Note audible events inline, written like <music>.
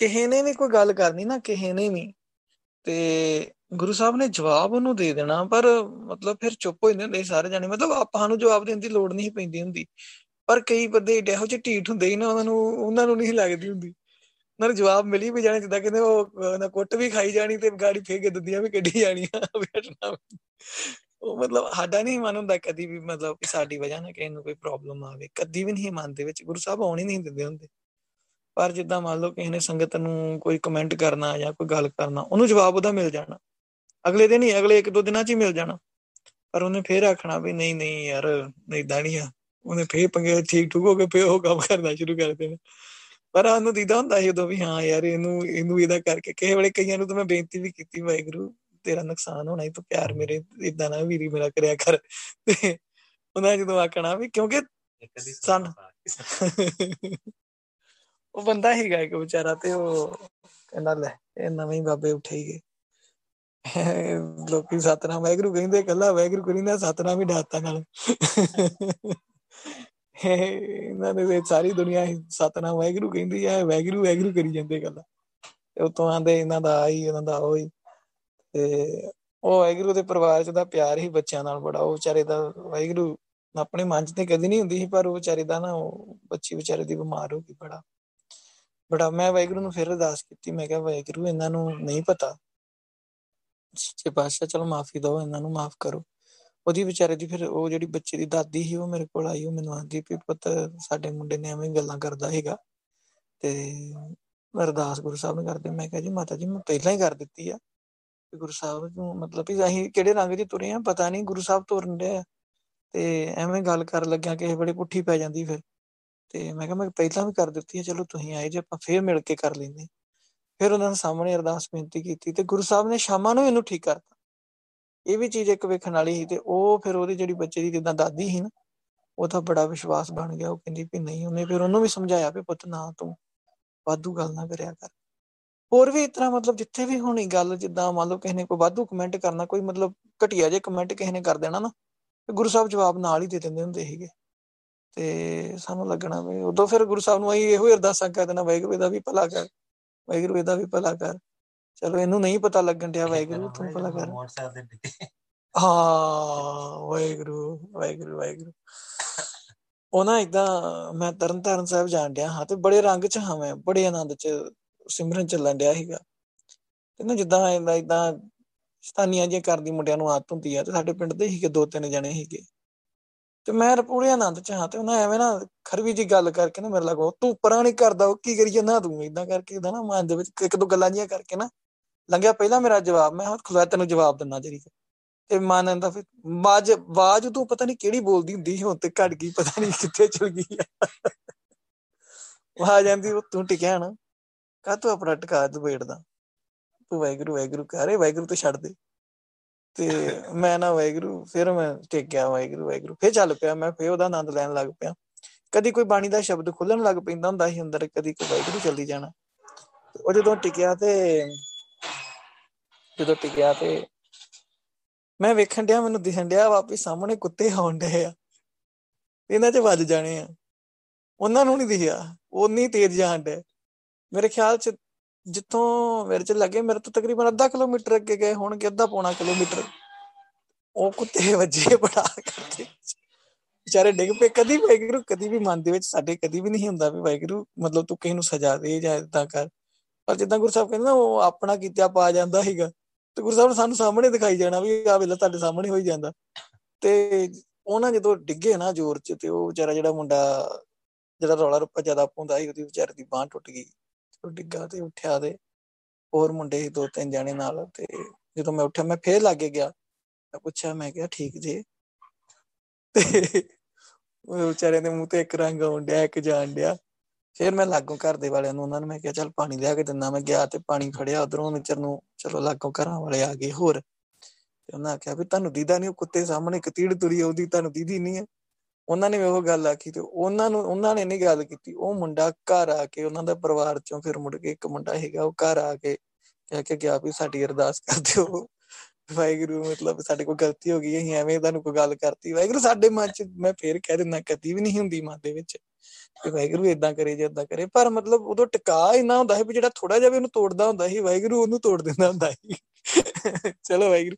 ਕਿਸੇ ਨੇ ਵੀ ਕੋਈ ਗੱਲ ਕਰਨੀ ਨਾ, ਕਿਸੇ ਨੇ ਵੀ, ਤੇ ਗੁਰੂ ਸਾਹਿਬ ਨੇ ਜਵਾਬ ਉਹਨੂੰ ਦੇ ਦੇਣਾ, ਪਰ ਮਤਲਬ ਫਿਰ ਚੁੱਪ ਹੋ ਜਾਂਦੇ ਹੁੰਦੇ ਸਾਰੇ ਜਾਣੇ, ਮਤਲਬ ਆਪਾਂ ਨੂੰ ਜਵਾਬ ਦੇਣ ਦੀ ਲੋੜ ਨਹੀਂ ਪੈਂਦੀ ਹੁੰਦੀ, ਪਰ ਕਈ ਬੰਦੇ ਇਹੋ ਜਿਹੇ ਢੀਠ ਹੁੰਦੇ ਹੀ ਨਾ, ਉਹਨਾਂ ਨੂੰ ਉਹਨਾਂ ਨੂੰ ਨਹੀਂ ਲੱਗਦੀ ਹੁੰਦੀ, ਉਹਨਾਂ ਨੂੰ ਜਵਾਬ ਮਿਲੀ ਵੀ ਜਾਣੇ ਜਿੱਦਾਂ ਕਹਿੰਦੇ ਉਹ ਨਾ ਕੁੱਟ ਵੀ ਖਾਈ ਜਾਣੀ ਤੇ ਗਾੜੀ ਫੇਕ ਦੰਦੀਆਂ ਵੀ ਕੱਢੀ ਜਾਣੀਆਂ ਉਹ ਮਤਲਬ ਸਾਡਾ ਨਹੀਂ ਮਨ ਹੁੰਦਾ ਕਦੀ ਵੀ ਮਤਲਬ ਕਿ ਸਾਡੀ ਵਜ੍ਹਾ ਨਾਲ ਕਿਸੇ ਨੂੰ ਕੋਈ ਪ੍ਰੋਬਲਮ ਆਵੇ, ਕਦੀ ਵੀ ਨਹੀਂ ਮਨ ਦੇ ਵਿੱਚ, ਗੁਰੂ ਸਾਹਿਬ ਆਉਣ ਹੀ ਨਹੀਂ ਦਿੰਦੇ ਹੁੰਦੇ। ਪਰ ਜਿੱਦਾਂ ਮੰਨ ਲਓ ਕਿਸੇ ਨੇ ਸੰਗਤ ਨੂੰ ਕੋਈ ਕਮੈਂਟ ਕਰਨਾ ਜਾਂ ਕੋਈ ਗੱਲ ਕਰਨਾ ਉਹਨੂੰ ਜਵਾਬ ਉਹਦਾ ਮਿਲ ਜਾਣਾ। ਅਗਲੇ ਦਿਨ ਹੀ ਅਗਲੇ ਇੱਕ ਦੋ ਦਿਨਾਂ 'ਚ ਹੀ ਮਿਲ ਜਾਣਾ। ਪਰ ਉਹਨੇ ਫੇਰ ਆਖਣਾ ਵੀ ਨਹੀਂ ਨਹੀਂ ਯਾਰ ਇਦਾਂ ਨਹੀਂ ਆ। ਉਹਨੇ ਫੇਰ ਪੰਗੇ ਠੀਕ ਠੁਕ ਹੋ ਕੇ ਫੇਰ ਉਹ ਕੰਮ ਕਰਨਾ ਸ਼ੁਰੂ ਕਰ ਦੇਣਾ। ਪਰ ਉਹਨੂੰ ਦੀਦਾ ਹੁੰਦਾ ਸੀ ਉਦੋਂ ਵੀ ਹਾਂ ਯਾਰ ਇਹਨੂੰ ਇਹਨੂੰ ਇਹਦਾ ਕਰਕੇ ਕਿਸੇ ਵੇਲੇ ਕਈਆਂ ਨੂੰ ਤਾਂ ਮੈਂ ਬੇਨਤੀ ਵੀ ਕੀਤੀ ਵਾਹਿਗੁਰੂ ਤੇਰਾ ਨੁਕਸਾਨ ਹੋਣਾ ਹੀ ਤੂੰ ਪਿਆਰ ਮੇਰੇ ਇਦਾਂ ਨਾ ਵੀਰੀ ਮੇਰਾ ਕਰਿਆ ਕਰ। ਤੇ ਉਹਨਾਂ ਜਦੋਂ ਆਖਣਾ ਵੀ ਕਿਉਂਕਿ ਸਨ ਉਹ ਬੰਦਾ ਹੀਗਾ ਇੱਕ ਵਿਚਾਰਾ ਤੇ ਉਹ ਕਹਿੰਦਾ ਲੈ, ਇਹ ਨਵੇਂ ਬਾਬੇ ਉੱਠੇ ਹੀਗੇ। <laughs> ਲੋਕੀ ਸਤਨਾਮ ਵੈਗਰੂ ਕਹਿੰਦੇ ਕੱਲਾ ਵੈਗਰੂ ਕਰੀ ਨਾ ਸਤਨਾਮ ਵੀ ਡਾਤਾ ਨਾਲ। <laughs> ਇਹਨਾਂ ਦੇ ਸਾਰੀ ਦੁਨੀਆ ਸਤਨਾਮ ਵੈਗਰੂ ਕਹਿੰਦੀ ਆ ਵੈਗਰੂ ਵੈਗਰੂ ਕਰੀ ਜਾਂਦੇ ਕੱਲਾ ਤੇ ਉਤੋਂ ਆਂਦੇ ਇਹਨਾਂ ਦਾ ਆਈ ਇਹਨਾਂ ਦਾ ਹੋਈ ਤੇ ਉਹ ਵੈਗਰੂ ਦੇ ਪਰਿਵਾਰ ਚ ਦਾ ਪਿਆਰ ਹੀ ਬੱਚਿਆਂ ਨਾਲ ਬੜਾ। ਉਹ ਵਿਚਾਰੇ ਦਾ ਵੈਗਰੂ ਆਪਣੇ ਮਨ ਚ ਤੇ ਕਦੀ ਨਹੀਂ ਹੁੰਦੀ ਸੀ, ਪਰ ਉਹ ਵਿਚਾਰੇ ਦਾ ਨਾ, ਉਹ ਬੱਚੀ ਵਿਚਾਰੇ ਦੀ ਬਿਮਾਰ ਹੋ ਗਈ ਬੜਾ। ਬੜਾ ਮੈਂ ਵੈਗਰੂ ਨੂੰ ਫਿਰ ਅਰਦਾਸ ਕੀਤੀ, ਮੈਂ ਕਿਹਾ ਵੈਗਰੂ ਇਹਨਾਂ ਨੂੰ ਨਹੀਂ ਪਤਾ। ਸੱਚੇ ਪਾਤਸ਼ਾਹ, ਚਲੋ ਮਾਫੀ ਦਿਓ, ਇਹਨਾਂ ਨੂੰ ਮਾਫ ਕਰੋ। ਉਹਦੀ ਵਿਚਾਰੇ ਦੀ ਫਿਰ, ਉਹ ਜਿਹੜੀ ਬੱਚੇ ਦੀ ਦਾਦੀ ਸੀ, ਉਹ ਮੇਰੇ ਕੋਲ ਆਈ, ਉਹ ਮੈਨੂੰ ਆਂਦੀ ਵੀ ਪੁੱਤ, ਸਾਡੇ ਮੁੰਡੇ ਨੇ ਐਵੇਂ ਗੱਲਾਂ ਕਰਦਾ ਹੈਗਾ ਤੇ ਅਰਦਾਸ ਗੁਰੂ ਸਾਹਿਬ ਨੂੰ ਕਰਦੇ ਮੈਂ ਕਿਹਾ, ਜੀ ਮਾਤਾ ਜੀ, ਮੈਂ ਪਹਿਲਾਂ ਹੀ ਕਰ ਦਿੱਤੀ ਆ। ਕਿ ਗੁਰੂ ਸਾਹਿਬ ਨੂੰ ਮਤਲਬ ਵੀ ਅਸੀਂ ਕਿਹੜੇ ਰੰਗ ਦੀ ਤੁਰੇ ਆ, ਪਤਾ ਨਹੀਂ, ਗੁਰੂ ਸਾਹਿਬ ਤੁਰਨ ਦੇ ਤੇ ਐਵੇਂ ਗੱਲ ਕਰ ਲੱਗਿਆ, ਕਿਸੇ ਬੜੇ ਪੁੱਠੀ ਪੈ ਜਾਂਦੀ ਫਿਰ। ਤੇ ਮੈਂ ਕਿਹਾ ਮੈਂ ਪਹਿਲਾਂ ਵੀ ਕਰ ਦਿੱਤੀ ਹੈ ਚਲੋ ਤੁਸੀਂ ਆਏ ਜੇ, ਆਪਾਂ ਫੇਰ ਮਿਲ ਕੇ ਕਰ ਲੈਂਦੇ। ਫਿਰ ਉਹਨਾਂ ਦੇ ਸਾਹਮਣੇ ਅਰਦਾਸ ਬੇਨਤੀ ਕੀਤੀ ਤੇ ਗੁਰੂ ਸਾਹਿਬ ਨੇ ਸ਼ਾਮਾਂ ਨੂੰ ਇਹਨੂੰ ਠੀਕ ਕਰਤਾ। ਇਹ ਵੀ ਚੀਜ਼ ਇੱਕ ਵੇਖਣ ਵਾਲੀ ਸੀ ਤੇ ਉਹ ਫਿਰ ਉਹਦੀ ਜਿਹੜੀ ਬੱਚੇ ਦੀ ਜਿੱਦਾਂ ਦਾਦੀ ਸੀ ਨਾ ਉਹਦਾ ਬੜਾ ਵਿਸ਼ਵਾਸ ਬਣ ਗਿਆ। ਉਹ ਕਹਿੰਦੀ ਵੀ ਨਹੀਂ, ਉਹਨੇ ਫਿਰ ਉਹਨੂੰ ਵੀ ਸਮਝਾਇਆ ਵੀ ਪੁੱਤ ਨਾ ਤੂੰ ਵਾਧੂ ਗੱਲ ਨਾ ਕਰਿਆ ਕਰ। ਹੋਰ ਵੀ ਇਤਨਾ ਮਤਲਬ ਜਿੱਥੇ ਵੀ ਹੋਣੀ ਗੱਲ, ਜਿੱਦਾਂ ਮੰਨ ਲਓ ਕਿਸੇ ਨੇ ਕੋਈ ਵਾਧੂ ਕਮੈਂਟ ਕਰਨਾ, ਕੋਈ ਮਤਲਬ ਘਟੀਆ ਜੇ ਕਮੈਂਟ ਕਿਸੇ ਨੇ ਕਰ ਦੇਣਾ ਨਾ, ਤੇ ਗੁਰੂ ਸਾਹਿਬ ਜਵਾਬ ਨਾਲ ਹੀ ਦੇ ਦਿੰਦੇ ਹੁੰਦੇ ਸੀਗੇ। ਤੇ ਸਾਨੂੰ ਲੱਗਣਾ ਵੀ ਉਦੋਂ ਫਿਰ ਗੁਰੂ ਸਾਹਿਬ ਨੂੰ ਆਈ ਇਹੋ ਹੀ ਅਰਦਾਸਾਂ ਕਰ ਦੇਣਾ ਵਾਹਿਗੁਰੂ ਇਹਦਾ ਵੀ ਭਲਾ ਕਰ ਵਾਹਿਗੁਰੂ ਇਹਦਾ ਵੀ ਭਲਾ ਕਰ। ਚਲੋ ਇਹਨੂੰ ਨਹੀਂ ਪਤਾ ਲੱਗਣ ਡਿਆ ਵਾਹਿਗੁਰੂ ਤੂੰ ਭਲਾ ਕਰ। ਹਾਂ ਵਾਹਿਗੁਰੂ ਵਾਹਿਗੁਰੂ ਵਾਹਿਗੁਰੂ। ਉਹ ਨਾ ਇਦਾਂ ਮੈਂ ਤਰਨਤਾਰਨ ਸਾਹਿਬ ਜਾਣ ਡਿਆ ਹਾਂ ਤੇ ਬੜੇ ਰੰਗ ਚ ਹਾਂ ਮੈਂ ਬੜੇ ਆਨੰਦ ਚ ਸਿਮਰਨ ਚੱਲਣ ਡਿਆ ਸੀਗਾ। ਤੇ ਨਾ ਜਿੱਦਾਂ ਇਦਾਂ ਇਦਾਂ ਸਤਾਨੀਆਂ ਜਿਹੀਆਂ ਕਰਦੀ ਮੁੰਡਿਆਂ ਨੂੰ ਆਦਤ ਹੁੰਦੀ ਆ ਤੇ ਸਾਡੇ ਪਿੰਡ ਦੇ ਸੀਗੇ ਦੋ ਤਿੰਨ ਜਣੇ ਸੀਗੇ। ਤੇ ਮੈਂ ਪੂਰੇ ਆਨੰਦ ਚ ਹਾਂ ਤੇ ਉਹਨਾਂ ਐਵੇਂ ਨਾ ਖਰਵੀ ਜੀ ਗੱਲ ਕਰਕੇ ਨਾ ਮੇਰੇ ਲੱਗੋ ਤੂੰ ਪਰਾਂ ਨਹੀਂ ਕਰਦਾ, ਉਹ ਕੀ ਕਰੀਏ ਨਾ ਤੂੰ ਇਦਾਂ ਕਰਕੇ ਇਦਾਂ ਨਾ ਮਨ ਦੇ ਵਿੱਚ ਇੱਕ ਦੋ ਗੱਲਾਂ ਜੀਆਂ ਕਰਕੇ ਨਾ ਲੰਘਿਆ। ਪਹਿਲਾਂ ਮੇਰਾ ਜਵਾਬ, ਮੈਂ ਹਾਂ ਖੁਦਾ ਤੈਨੂੰ ਜਵਾਬ ਦਿੰਨਾ ਜਰੀ ਤੇ ਮਨ ਆਂਦਾ ਫਿਰ ਬਾਜ ਬਾਜ ਤੂੰ ਪਤਾ ਨਹੀਂ ਕਿਹੜੀ ਬੋਲਦੀ ਹੁੰਦੀ ਹੁਣ ਤੇ ਘੜ ਗਈ, ਪਤਾ ਨਹੀਂ ਕਿੱਥੇ ਚਲ ਗਈ ਆ। ਜਾਂਦੀ ਉਹ ਤੂੰ ਟਿਕਿਆ ਨਾ। ਕਾ ਤੂੰ ਆਪਣਾ ਟਿਕਾ ਦੁਬੇੜਦਾ? ਤੂੰ ਵੈਗਰੂ ਵੈਗਰੂ ਕਰੇ ਵੈਗਰੂ ਤੇ ਛੱਡ ਦੇ। ਤੇ ਮੈਂ ਨਾ ਵੈਗਰੂ ਫਿਰ ਮੈਂ ਟਿਕ ਗਿਆ ਵੈਗਰੂ ਵੈਗਰੂ ਫਿਰ ਚੱਲ ਪਿਆ ਮੈਂ, ਫਿਰ ਉਹਦਾ ਆਨੰਦ ਲੈਣ ਲੱਗ ਪਿਆ। ਕਦੀ ਕੋਈ ਬਾਣੀ ਦਾ ਸ਼ਬਦ ਖੁੱਲਣ ਲੱਗ ਪੈਂਦਾ ਹੁੰਦਾ ਸੀ ਅੰਦਰ, ਕਦੀ ਕੋਈ ਵੈਗਰੂ ਚੱਲਦੀ ਜਾਣਾ। ਉਹ ਜਦੋਂ ਟਿਕਿਆ ਤੇ, ਜਦੋਂ ਟਿਕਿਆ ਤੇ ਮੈਂ ਵੇਖਣ ਡਿਆ, ਮੈਨੂੰ ਦਿਖਣ ਡਿਆ ਵਾਪਸ ਸਾਹਮਣੇ ਕੁੱਤੇ ਆਉਣ ਡਏ ਆ। ਇਹਨਾਂ 'ਚ ਵੱਜ ਜਾਣੇ ਆ। ਉਹਨਾਂ ਨੂੰ ਨਹੀਂ ਦਿਖਿਆ। ਉਹ ਨਹੀਂ ਤੇਜ਼ ਜਾਣ ਡੇ ਮੇਰੇ ਖਿਆਲ 'ਚ ਜਿੱਥੋਂ ਮੇਰੇ 'ਚ ਲੱਗੇ, ਮੇਰੇ ਤੋਂ ਤਕਰੀਬਨ ਅੱਧਾ ਕਿਲੋਮੀਟਰ ਅੱਗੇ ਗਏ ਹੋਣਗੇ, ਅੱਧਾ ਪੌਣਾ ਕਿਲੋਮੀਟਰ। ਉਹ ਕੁੱਤੇ ਵੱਜੇ ਬੜਾ ਕਰਦੇ ਵਿਚਾਰੇ ਡਿੱਗ ਪਏ, ਕਦੀ ਵੈਗਰੂ ਕਦੀ ਵੀ ਮਨ ਦੇ ਵਿੱਚ ਸਾਡੇ ਕਦੀ ਵੀ ਨਹੀਂ ਹੁੰਦਾ ਵੀ ਵੈਗਰੂ ਮਤਲਬ ਤੂੰ ਕਿਸੇ ਨੂੰ ਸਜ਼ਾ ਦੇ ਜਾਂ ਇਦਾਂ ਕਰ। ਪਰ ਜਿੱਦਾਂ ਗੁਰੂ ਸਾਹਿਬ ਕਹਿੰਦੇ ਨਾ, ਉਹ ਆਪਣਾ ਕੀਤਾ ਪਾ ਜਾਂਦਾ ਹੈਗਾ ਤੇ ਗੁਰੂ ਸਾਹਿਬ ਨੇ ਸਾਨੂੰ ਸਾਹਮਣੇ ਦਿਖਾਈ ਜਾਣਾ ਵੀ ਆ ਵੇਲਾ ਤੁਹਾਡੇ ਸਾਹਮਣੇ ਹੋਈ ਜਾਂਦਾ। ਤੇ ਉਹਨਾਂ ਜਦੋਂ ਡਿੱਗੇ ਨਾ ਜ਼ੋਰ 'ਚ, ਤੇ ਉਹ ਵਿਚਾਰਾ ਜਿਹੜਾ ਮੁੰਡਾ, ਜਿਹੜਾ ਰੌਲਾ ਰੱਪਾ ਜ਼ਿਆਦਾ ਪਾਉਂਦਾ ਸੀ, ਉਹਦੀ ਵਿਚਾਰੇ ਦੀ ਬਾਹ ਟੁੱਟ ਗਈ। ਉਹ ਡਿੱਗਾ ਤੇ ਉੱਠਿਆ ਤੇ ਹੋਰ ਮੁੰਡੇ ਸੀ ਦੋ ਤਿੰਨ ਜਾਣੇ ਨਾਲ ਤੇ ਜਦੋਂ ਮੈਂ ਉੱਠਿਆ ਮੈਂ ਫੇਰ ਲੱਗੇ ਗਿਆ। ਮੈਂ ਪੁੱਛਿਆ, ਮੈਂ ਕਿਹਾ, ਠੀਕ ਜੇ? ਤੇ ਉਹ ਵਿਚਾਰੇ ਦੇ ਮੂੰਹ ਤੇ ਇੱਕ ਰੰਗ ਆਉਣ ਡਿਆ, ਇੱਕ ਜਾਣ ਡਿਆ। ਫਿਰ ਮੈਂ ਲਾਗੋਂ ਘਰ ਦੇ ਵਾਲਿਆਂ ਨੂੰ, ਉਹਨਾਂ ਨੂੰ ਮੈਂ ਕਿਹਾ, ਚੱਲ ਪਾਣੀ ਲਿਆ ਕੇ ਦਿੰਦਾ ਮੈਂ। ਗਿਆ ਤੇ ਪਾਣੀ ਫੜਿਆ ਉਧਰੋਂ ਨਿਚਰ ਨੂੰ। ਚਲੋ ਲਾਗੋਂ ਘਰਾਂ ਵਾਲੇ ਆ ਗਏ ਹੋਰ। ਤੇ ਉਹਨਾਂ ਆਖਿਆ, ਵੀ ਤੁਹਾਨੂੰ ਦੀਦਾ ਨਹੀਂ ਉਹ ਕੁੱਤੇ ਸਾਹਮਣੇ ਕਤੀੜ ਤੁਰੀ ਆਉਂਦੀ ਤੁਹਾਨੂੰ ਦੀਦੀ ਨਹੀਂ ਹੈ ਉਹਨਾਂ ਨੇ ਵੀ ਉਹ ਗੱਲ ਆਖੀ ਤੇ ਉਹਨਾਂ ਨੂੰ, ਉਹਨਾਂ ਨੇ ਨਹੀਂ ਗੱਲ ਕੀਤੀ। ਉਹ ਮੁੰਡਾ ਘਰ ਆ ਕੇ ਉਹਨਾਂ ਦਾ ਪਰਿਵਾਰ ਚੋਂ ਫਿਰ ਮੁੜ ਕੇ ਇੱਕ ਮੁੰਡਾ ਹੈਗਾ ਉਹ ਘਰ ਆ ਕੇ ਕਹਿ ਕੇ ਗਿਆ ਵੀ ਸਾਡੀ ਅਰਦਾਸ ਕਰ ਦਿਓ। ਵਾਹਿਗੁਰੂ, ਮਤਲਬ ਸਾਡੇ ਕੋਲ ਗਲਤੀ ਹੋ ਗਈ, ਅਸੀਂ ਐਵੇਂ ਤੁਹਾਨੂੰ ਕੋਈ ਗੱਲ ਕਰਤੀ। ਵਾਹਿਗੁਰੂ, ਸਾਡੇ ਮਨ ਚ ਮੈਂ ਫੇਰ ਕਹਿ ਦਿੰਦਾ, ਕਦੀ ਵੀ ਨਹੀਂ ਹੁੰਦੀ ਮਨ ਦੇ ਵਿੱਚ। ਕਿ ਵਾਹਿਗੁਰੂ ਇਦਾਂ ਕਰੇ ਜੇ ਇਦਾਂ ਕਰੇ। ਪਰ ਮਤਲਬ ਉਦੋਂ ਟਿਕਾ ਇੰਨਾ ਹੁੰਦਾ ਸੀ ਵੀ ਜਿਹੜਾ ਥੋੜਾ ਜਿਹਾ ਵੀ ਉਹਨੂੰ ਤੋੜਦਾ ਹੁੰਦਾ ਸੀ, ਵਾਹਿਗੁਰੂ ਉਹਨੂੰ ਤੋੜ ਦਿੰਦਾ ਹੁੰਦਾ ਸੀ। ਚਲੋ ਵਾਹਿਗੁਰੂ।